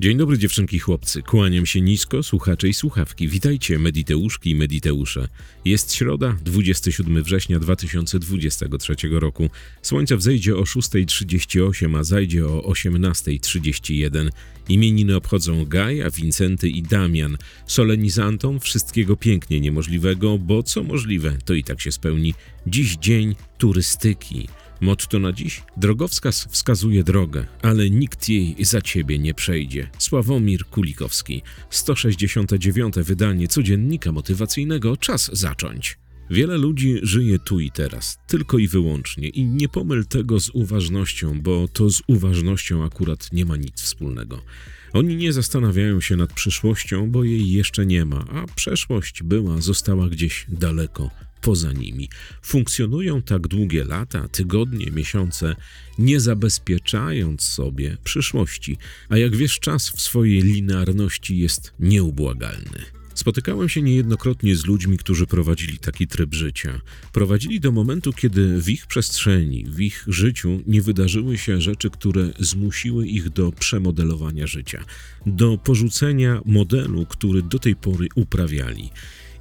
Dzień dobry dziewczynki chłopcy, kłaniam się nisko, słuchacze i słuchawki. Witajcie Mediteuszki i Mediteusze. Jest środa, 27 września 2023 roku. Słońce wzejdzie o 6.38, a zajdzie o 18.31. Imieniny obchodzą Gaja, Wincenty i Damian. Solenizantom wszystkiego pięknie niemożliwego, bo co możliwe, to i tak się spełni. Dziś dzień turystyki. Motto na dziś? Drogowskaz wskazuje drogę, ale nikt jej za ciebie nie przejdzie. Sławomir Kulikowski. 169. wydanie codziennika motywacyjnego. Czas zacząć. Wiele ludzi żyje tu i teraz, tylko i wyłącznie, i nie pomyl tego z uważnością, bo to z uważnością akurat nie ma nic wspólnego. Oni nie zastanawiają się nad przyszłością, bo jej jeszcze nie ma, a przeszłość była, została gdzieś daleko, poza nimi. Funkcjonują tak długie lata, tygodnie, miesiące, nie zabezpieczając sobie przyszłości, a jak wiesz, czas w swojej linearności jest nieubłagalny. Spotykałem się niejednokrotnie z ludźmi, którzy prowadzili taki tryb życia. Prowadzili do momentu, kiedy w ich przestrzeni, w ich życiu nie wydarzyły się rzeczy, które zmusiły ich do przemodelowania życia, do porzucenia modelu, który do tej pory uprawiali.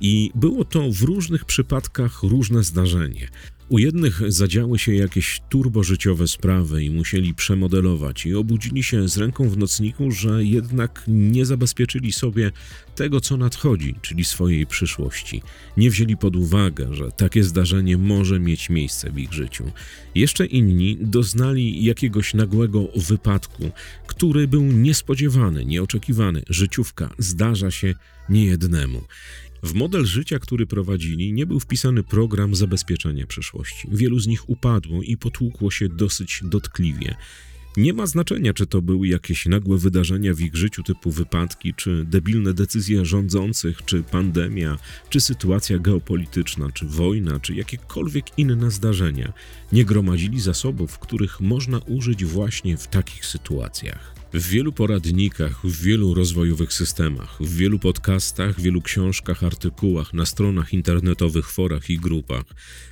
I było to w różnych przypadkach różne zdarzenie. U jednych zadziały się jakieś turbożyciowe sprawy i musieli przemodelować i obudzili się z ręką w nocniku, że jednak nie zabezpieczyli sobie tego, co nadchodzi, czyli swojej przyszłości. Nie wzięli pod uwagę, że takie zdarzenie może mieć miejsce w ich życiu. Jeszcze inni doznali jakiegoś nagłego wypadku, który był niespodziewany, nieoczekiwany. Życiówka zdarza się niejednemu. W model życia, który prowadzili, nie był wpisany program zabezpieczenia przyszłości. Wielu z nich upadło i potłukło się dosyć dotkliwie. Nie ma znaczenia, czy to były jakieś nagłe wydarzenia w ich życiu, typu wypadki, czy debilne decyzje rządzących, czy pandemia, czy sytuacja geopolityczna, czy wojna, czy jakiekolwiek inne zdarzenia. Nie gromadzili zasobów, których można użyć właśnie w takich sytuacjach. W wielu poradnikach, w wielu rozwojowych systemach, w wielu podcastach, wielu książkach, artykułach, na stronach internetowych, forach i grupach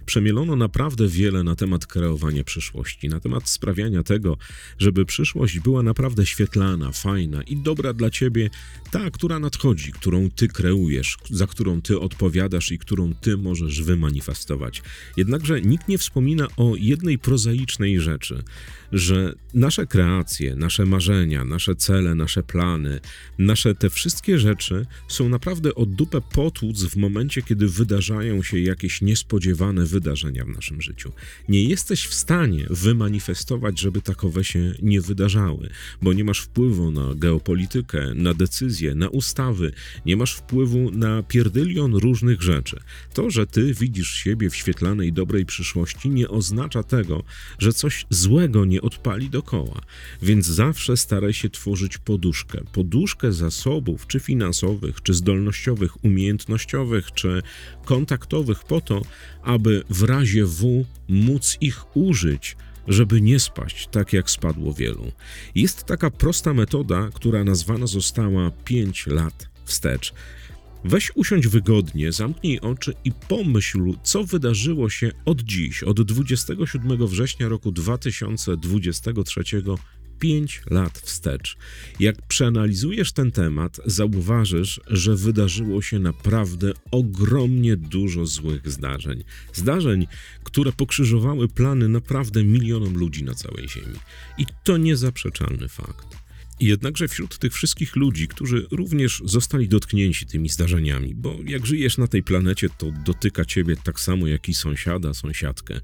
przemielono naprawdę wiele na temat kreowania przyszłości, na temat sprawiania tego, żeby przyszłość była naprawdę świetlana, fajna i dobra dla ciebie, ta, która nadchodzi, którą ty kreujesz, za którą ty odpowiadasz i którą ty możesz wymanifestować. Jednakże nikt nie wspomina o jednej prozaicznej rzeczy, że nasze kreacje, nasze marzenia, nasze cele, nasze plany, nasze te wszystkie rzeczy są naprawdę od dupę potłuc w momencie, kiedy wydarzają się jakieś niespodziewane wydarzenia w naszym życiu. Nie jesteś w stanie wymanifestować, żeby takowe się nie wydarzały, bo nie masz wpływu na geopolitykę, na decyzje, na ustawy, nie masz wpływu na pierdylion różnych rzeczy. To, że ty widzisz siebie w świetlanej, dobrej przyszłości, nie oznacza tego, że coś złego nie odpali dokoła. Więc zawsze staraj się tworzyć poduszkę. Poduszkę zasobów, czy finansowych, czy zdolnościowych, umiejętnościowych, czy kontaktowych, po to, aby w razie W móc ich użyć żeby nie spaść tak jak spadło wielu. Jest taka prosta metoda, która nazwana została 5 lat wstecz. Weź usiądź wygodnie, zamknij oczy i pomyśl, co wydarzyło się od dziś, od 27 września roku 2023 5 lat wstecz. Jak przeanalizujesz ten temat, zauważysz, że wydarzyło się naprawdę ogromnie dużo złych zdarzeń. Zdarzeń, które pokrzyżowały plany naprawdę milionom ludzi na całej Ziemi. I to niezaprzeczalny fakt. Jednakże wśród tych wszystkich ludzi, którzy również zostali dotknięci tymi zdarzeniami, bo jak żyjesz na tej planecie, to dotyka ciebie tak samo jak i sąsiada, sąsiadkę,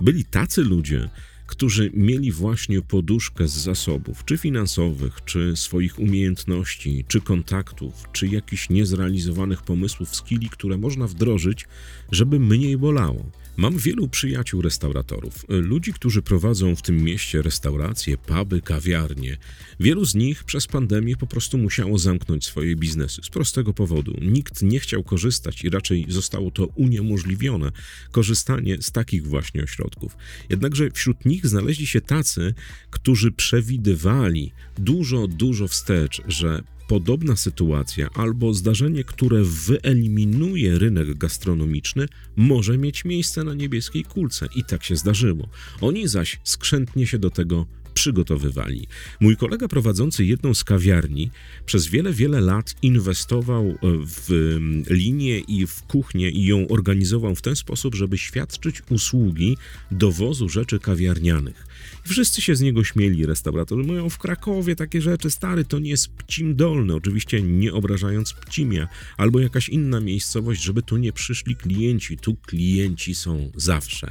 byli tacy ludzie, którzy mieli właśnie poduszkę z zasobów, czy finansowych, czy swoich umiejętności, czy kontaktów, czy jakichś niezrealizowanych pomysłów, skilli, które można wdrożyć, żeby mniej bolało. Mam wielu przyjaciół restauratorów, ludzi, którzy prowadzą w tym mieście restauracje, puby, kawiarnie. Wielu z nich przez pandemię po prostu musiało zamknąć swoje biznesy z prostego powodu. Nikt nie chciał korzystać i raczej zostało to uniemożliwione korzystanie z takich właśnie ośrodków. Jednakże wśród nich znaleźli się tacy, którzy przewidywali dużo, dużo wstecz, że podobna sytuacja albo zdarzenie, które wyeliminuje rynek gastronomiczny, może mieć miejsce na niebieskiej kulce. I tak się zdarzyło. Oni zaś skrzętnie się do tego przygotowywali. Mój kolega prowadzący jedną z kawiarni przez wiele, wiele lat inwestował e, w mm, linię i w kuchnię i ją organizował w ten sposób, żeby świadczyć usługi dowozu rzeczy kawiarnianych. Wszyscy się z niego śmieli, restauratorzy mówią w Krakowie takie rzeczy, stary, to nie jest Pcim Dolny, oczywiście nie obrażając Pcimia, albo jakaś inna miejscowość, żeby tu nie przyszli klienci, tu klienci są zawsze.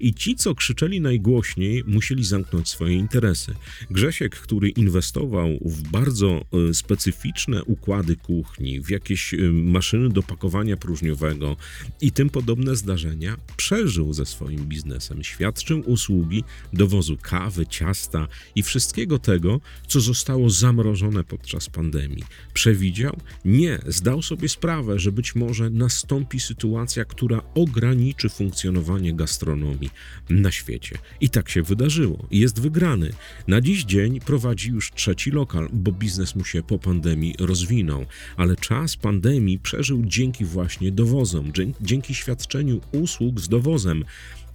I ci, co krzyczeli najgłośniej, musieli zamknąć swoje interesy. Grzesiek, który inwestował w bardzo e, specyficzne układy kuchni, w jakieś e, maszyny do pakowania próżniowego i tym podobne zdarzenia, przeżył ze swoim biznesem, świadczył usługi dowozu kawy, ciasta i wszystkiego tego, co zostało zamrożone podczas pandemii. Przewidział? Nie, zdał sobie sprawę, że być może nastąpi sytuacja, która ograniczy funkcjonowanie gastronomii na świecie. I tak się wydarzyło. Jest wygrany. Na dziś dzień prowadzi już trzeci lokal, bo biznes mu się po pandemii rozwinął, ale czas pandemii przeżył dzięki właśnie dowozom, dzięki świadczeniu usług z dowozem.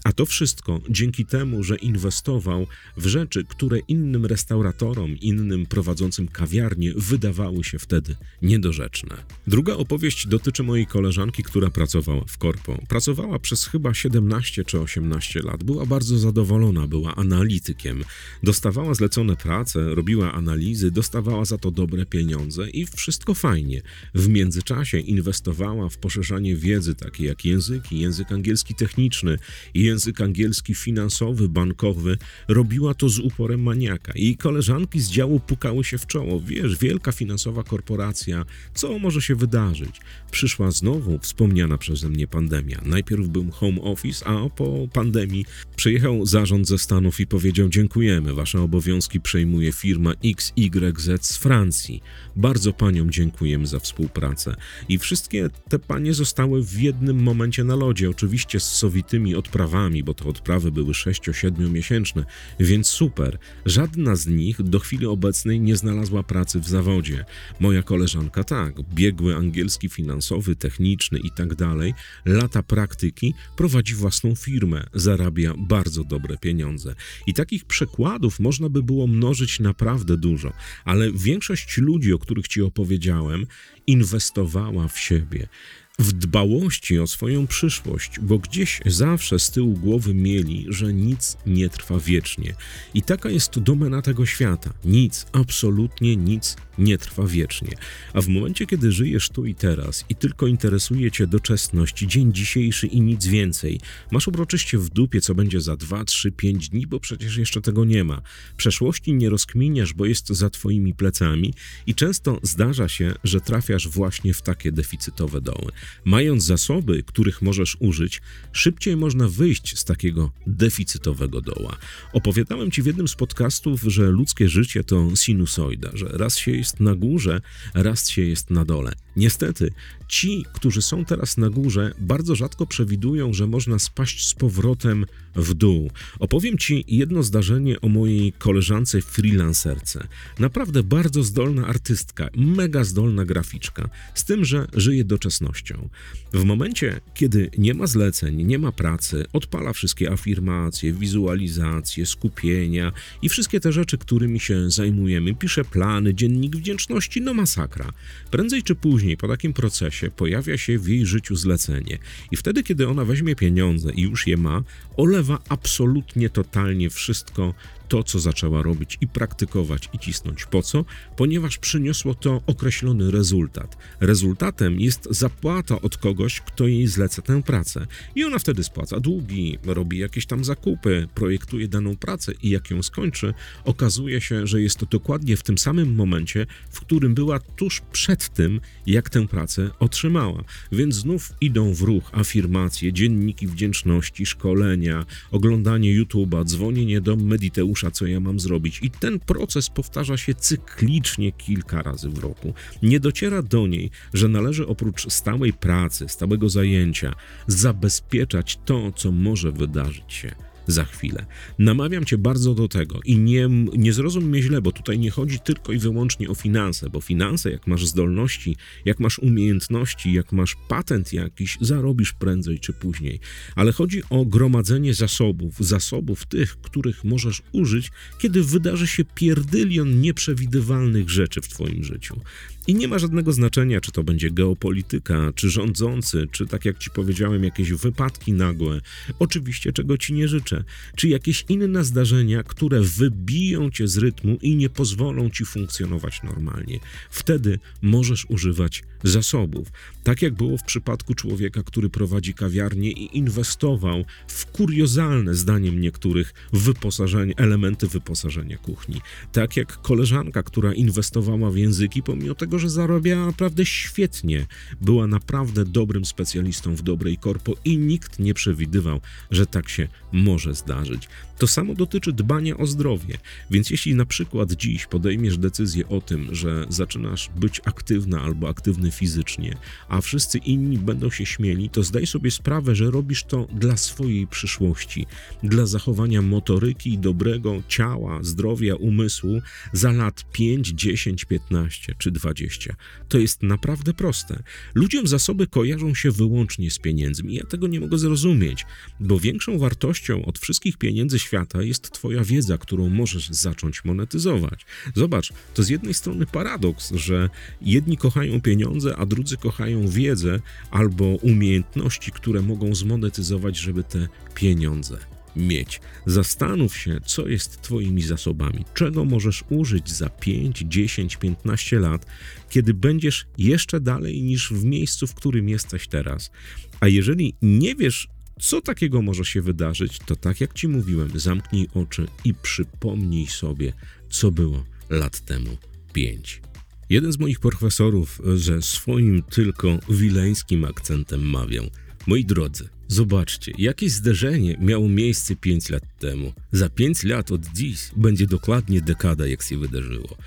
A to wszystko dzięki temu, że inwestował w rzeczy, które innym restauratorom, innym prowadzącym kawiarnie wydawały się wtedy niedorzeczne. Druga opowieść dotyczy mojej koleżanki, która pracowała w korpo. Pracowała przez chyba 17 czy 18 lat. Była bardzo zadowolona, była analitykiem. Dostawała zlecone prace, robiła analizy, dostawała za to dobre pieniądze i wszystko fajnie. W międzyczasie inwestowała w poszerzanie wiedzy, takie jak języki, język angielski techniczny i język angielski finansowy, bankowy, robiła to z uporem maniaka. Jej koleżanki z działu pukały się w czoło. Wiesz, wielka finansowa korporacja, co może się wydarzyć? Przyszła znowu wspomniana przeze mnie pandemia. Najpierw był home office, a po pandemii przyjechał zarząd ze Stanów i powiedział: Dziękujemy, wasze obowiązki przejmuje firma XYZ z Francji. Bardzo paniom dziękujemy za współpracę. I wszystkie te panie zostały w jednym momencie na lodzie, oczywiście z sowitymi odprawami, bo te odprawy były 6-7 miesięczne, więc super. Żadna z nich do chwili obecnej nie znalazła pracy w zawodzie. Moja koleżanka tak, biegły angielski finansowy, techniczny i tak dalej, lata praktyki, prowadzi własną firmę, zarabia bardzo dobre pieniądze. I takich przykładów można by było mnożyć naprawdę dużo, ale większość ludzi, o których ci opowiedziałem, inwestowała w siebie w dbałości o swoją przyszłość, bo gdzieś zawsze z tyłu głowy mieli, że nic nie trwa wiecznie. I taka jest domena tego świata. Nic, absolutnie nic nie trwa wiecznie. A w momencie, kiedy żyjesz tu i teraz i tylko interesuje cię doczesność, dzień dzisiejszy i nic więcej, masz uroczyście w dupie, co będzie za 2, 3, 5 dni, bo przecież jeszcze tego nie ma. Przeszłości nie rozkminiasz, bo jest za twoimi plecami i często zdarza się, że trafiasz właśnie w takie deficytowe doły. Mając zasoby, których możesz użyć, szybciej można wyjść z takiego deficytowego doła. Opowiadałem ci w jednym z podcastów, że ludzkie życie to sinusoida, że raz się jest na górze, raz się jest na dole. Niestety, ci, którzy są teraz na górze, bardzo rzadko przewidują, że można spaść z powrotem w dół. Opowiem Ci jedno zdarzenie o mojej koleżance freelancerce. Naprawdę bardzo zdolna artystka, mega zdolna graficzka, z tym, że żyje doczesnością. W momencie, kiedy nie ma zleceń, nie ma pracy, odpala wszystkie afirmacje, wizualizacje, skupienia i wszystkie te rzeczy, którymi się zajmujemy, pisze plany, dziennik wdzięczności, no masakra. Prędzej czy później po takim procesie pojawia się w jej życiu zlecenie i wtedy, kiedy ona weźmie pieniądze i już je ma, olewa absolutnie, totalnie wszystko, to, co zaczęła robić i praktykować i cisnąć. Po co? Ponieważ przyniosło to określony rezultat. Rezultatem jest zapłata od kogoś, kto jej zleca tę pracę. I ona wtedy spłaca długi, robi jakieś tam zakupy, projektuje daną pracę i jak ją skończy, okazuje się, że jest to dokładnie w tym samym momencie, w którym była tuż przed tym, jak tę pracę otrzymała. Więc znów idą w ruch afirmacje, dzienniki wdzięczności, szkolenia, oglądanie YouTube'a, dzwonienie do Co ja mam zrobić. I ten proces powtarza się cyklicznie kilka razy w roku. Nie dociera do niej, że należy oprócz stałej pracy, stałego zajęcia, zabezpieczać to, co może wydarzyć się za chwilę. Namawiam cię bardzo do tego i nie, nie zrozum mnie źle, bo tutaj nie chodzi tylko i wyłącznie o finanse, bo finanse, jak masz zdolności, jak masz umiejętności, jak masz patent jakiś, zarobisz prędzej czy później. Ale chodzi o gromadzenie zasobów, zasobów tych, których możesz użyć, kiedy wydarzy się pierdylion nieprzewidywalnych rzeczy w twoim życiu. I nie ma żadnego znaczenia, czy to będzie geopolityka, czy rządzący, czy tak jak ci powiedziałem, jakieś wypadki nagłe. Oczywiście, czego ci nie życzę. Czy jakieś inne zdarzenia, które wybiją cię z rytmu i nie pozwolą ci funkcjonować normalnie. Wtedy możesz używać zasobów. Tak jak było w przypadku człowieka, który prowadzi kawiarnię i inwestował w kuriozalne, zdaniem niektórych, wyposażenie, elementy wyposażenia kuchni. Tak jak koleżanka, która inwestowała w języki, pomimo tego, że zarabiała naprawdę świetnie, była naprawdę dobrym specjalistą w dobrej korpo i nikt nie przewidywał, że tak się może zdarzyć. To samo dotyczy dbania o zdrowie. Więc jeśli na przykład dziś podejmiesz decyzję o tym, że zaczynasz być aktywna albo aktywny fizycznie, a wszyscy inni będą się śmieli, to zdaj sobie sprawę, że robisz to dla swojej przyszłości, dla zachowania motoryki, dobrego ciała, zdrowia, umysłu za lat 5, 10, 15 czy 20. To jest naprawdę proste. Ludziom zasoby kojarzą się wyłącznie z pieniędzmi. Ja tego nie mogę zrozumieć, bo większą wartością od wszystkich pieniędzy świata jest Twoja wiedza, którą możesz zacząć monetyzować. Zobacz, to z jednej strony paradoks, że jedni kochają pieniądze, a drudzy kochają wiedzę albo umiejętności, które mogą zmonetyzować, żeby te pieniądze mieć. Zastanów się, co jest Twoimi zasobami, czego możesz użyć za 5, 10, 15 lat, kiedy będziesz jeszcze dalej niż w miejscu, w którym jesteś teraz. A jeżeli nie wiesz, co takiego może się wydarzyć, to tak jak Ci mówiłem, zamknij oczy i przypomnij sobie, co było lat temu 5. Jeden z moich profesorów, że swoim tylko wileńskim akcentem mawiał: Moi drodzy, zobaczcie, jakie zdarzenie miało miejsce 5 lat temu. Za 5 lat od dziś będzie dokładnie dekada, jak się wydarzyło.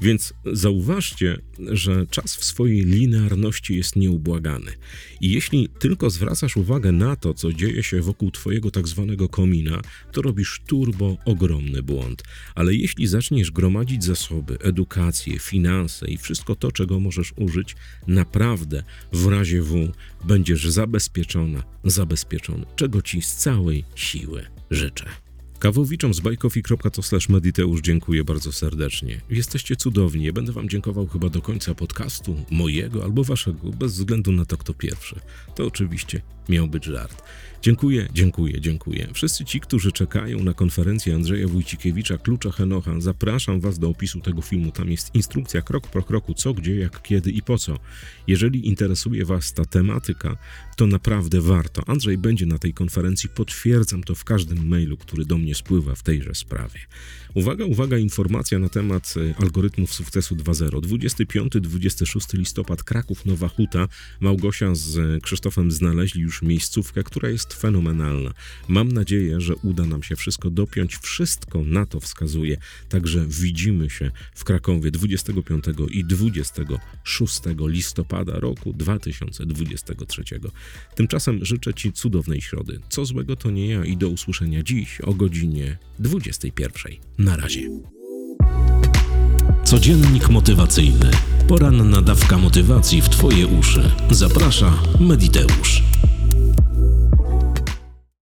Więc zauważcie, że czas w swojej linearności jest nieubłagany. I jeśli tylko zwracasz uwagę na to, co dzieje się wokół Twojego tak zwanego komina, to robisz turbo ogromny błąd. Ale jeśli zaczniesz gromadzić zasoby, edukację, finanse i wszystko to, czego możesz użyć, naprawdę w razie W będziesz zabezpieczona, zabezpieczony, czego Ci z całej siły życzę. Kawowiczom z bajkofi.to mediteusz dziękuję bardzo serdecznie. Jesteście cudowni. Ja będę wam dziękował chyba do końca podcastu, mojego albo waszego, bez względu na to, kto pierwszy. To oczywiście miał być żart. Dziękuję, dziękuję, dziękuję. Wszyscy ci, którzy czekają na konferencję Andrzeja Wójcikiewicza, Klucza Henocha, zapraszam was do opisu tego filmu. Tam jest instrukcja krok po kroku, co, gdzie, jak, kiedy i po co. Jeżeli interesuje was ta tematyka, to naprawdę warto. Andrzej będzie na tej konferencji, potwierdzam to w każdym mailu, który do mnie spływa w tejże sprawie. Uwaga, uwaga, informacja na temat e, algorytmów sukcesu 2.0. 25-26 listopad, Kraków, Nowa Huta. Małgosia z e, Krzysztofem znaleźli już miejscówkę, która jest fenomenalna. Mam nadzieję, że uda nam się wszystko dopiąć. Wszystko na to wskazuje. Także widzimy się w Krakowie 25 i 26 listopada roku 2023. Tymczasem życzę Ci cudownej środy. Co złego to nie ja i do usłyszenia dziś o godzinie 21. Na razie. Codziennik motywacyjny. Poranna dawka motywacji w Twoje uszy. Zaprasza Mediteusz.